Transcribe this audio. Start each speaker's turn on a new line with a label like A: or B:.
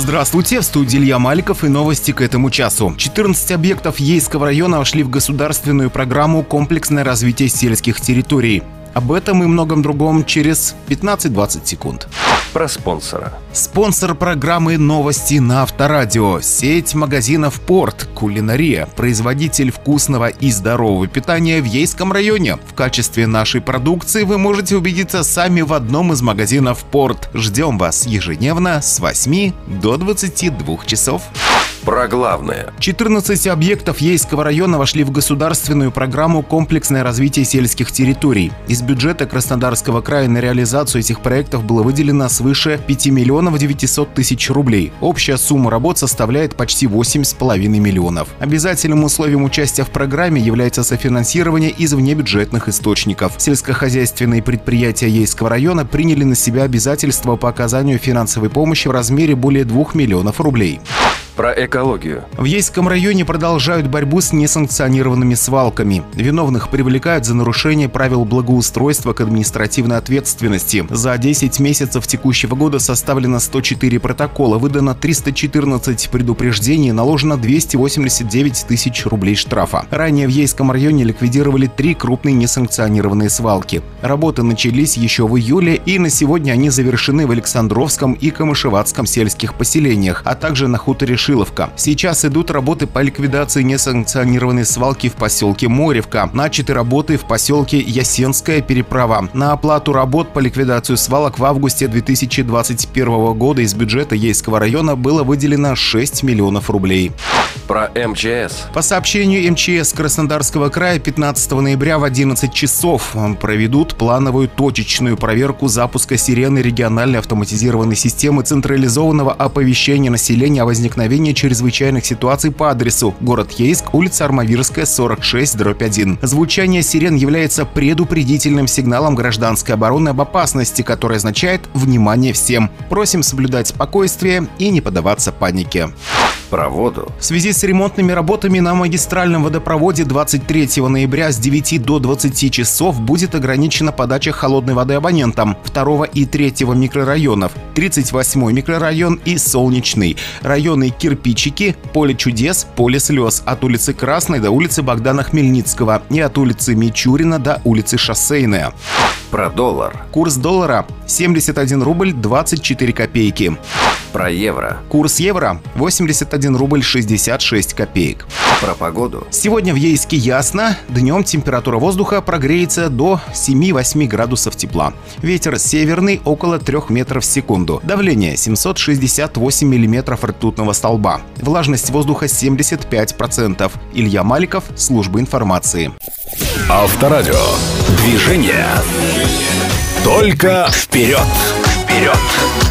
A: Здравствуйте, в студии Илья Маликов и новости к этому часу. 14 объектов Ейского района вошли в государственную программу «Комплексное развитие сельских территорий». Об этом и многом другом через 15-20 секунд.
B: Про спонсора.
A: Спонсор программы «Новости на Авторадио». Сеть магазинов «Порт», «Кулинария», производитель вкусного и здорового питания в Ейском районе. В качестве нашей продукции вы можете убедиться сами в одном из магазинов «Порт». Ждем вас ежедневно с 8 до 22 часов.
B: Про главное.
A: 14 объектов Ейского района вошли в государственную программу «Комплексное развитие сельских территорий». Из бюджета Краснодарского края на реализацию этих проектов было выделено свыше 5 миллионов 900 тысяч рублей. Общая сумма работ составляет почти 8,5 миллионов. Обязательным условием участия в программе является софинансирование из внебюджетных источников. Сельскохозяйственные предприятия Ейского района приняли на себя обязательства по оказанию финансовой помощи в размере более 2 миллионов рублей
B: про экологию.
A: В Ейском районе продолжают борьбу с несанкционированными свалками. Виновных привлекают за нарушение правил благоустройства к административной ответственности. За 10 месяцев текущего года составлено 104 протокола, выдано 314 предупреждений, наложено 289 тысяч рублей штрафа. Ранее в Ейском районе ликвидировали три крупные несанкционированные свалки. Работы начались еще в июле, и на сегодня они завершены в Александровском и Камышеватском сельских поселениях, а также на хуторе Шиловка. Сейчас идут работы по ликвидации несанкционированной свалки в поселке Моревка. Начаты работы в поселке Ясенская переправа. На оплату работ по ликвидации свалок в августе 2021 года из бюджета Ейского района было выделено 6 миллионов рублей
B: про МЧС.
A: По сообщению МЧС Краснодарского края 15 ноября в 11 часов проведут плановую точечную проверку запуска сирены региональной автоматизированной системы централизованного оповещения населения о возникновении чрезвычайных ситуаций по адресу город Ейск, улица Армавирская, 46, дробь 1. Звучание сирен является предупредительным сигналом гражданской обороны об опасности, который означает «внимание всем». Просим соблюдать спокойствие и не поддаваться панике
B: про воду.
A: В связи с ремонтными работами на магистральном водопроводе 23 ноября с 9 до 20 часов будет ограничена подача холодной воды абонентам 2 и 3 микрорайонов, 38 микрорайон и Солнечный, районы Кирпичики, Поле чудес, Поле слез от улицы Красной до улицы Богдана Хмельницкого и от улицы Мичурина до улицы Шоссейная.
B: Про доллар.
A: Курс доллара 71 рубль 24 копейки.
B: Про евро.
A: Курс евро 81 рубль 66 копеек.
B: Про погоду.
A: Сегодня в Ейске ясно. Днем температура воздуха прогреется до 7-8 градусов тепла. Ветер северный около 3 метров в секунду. Давление 768 миллиметров ртутного столба. Влажность воздуха 75%. Илья Маликов, служба информации.
C: Авторадио. Движение. Только вперед. Вперед.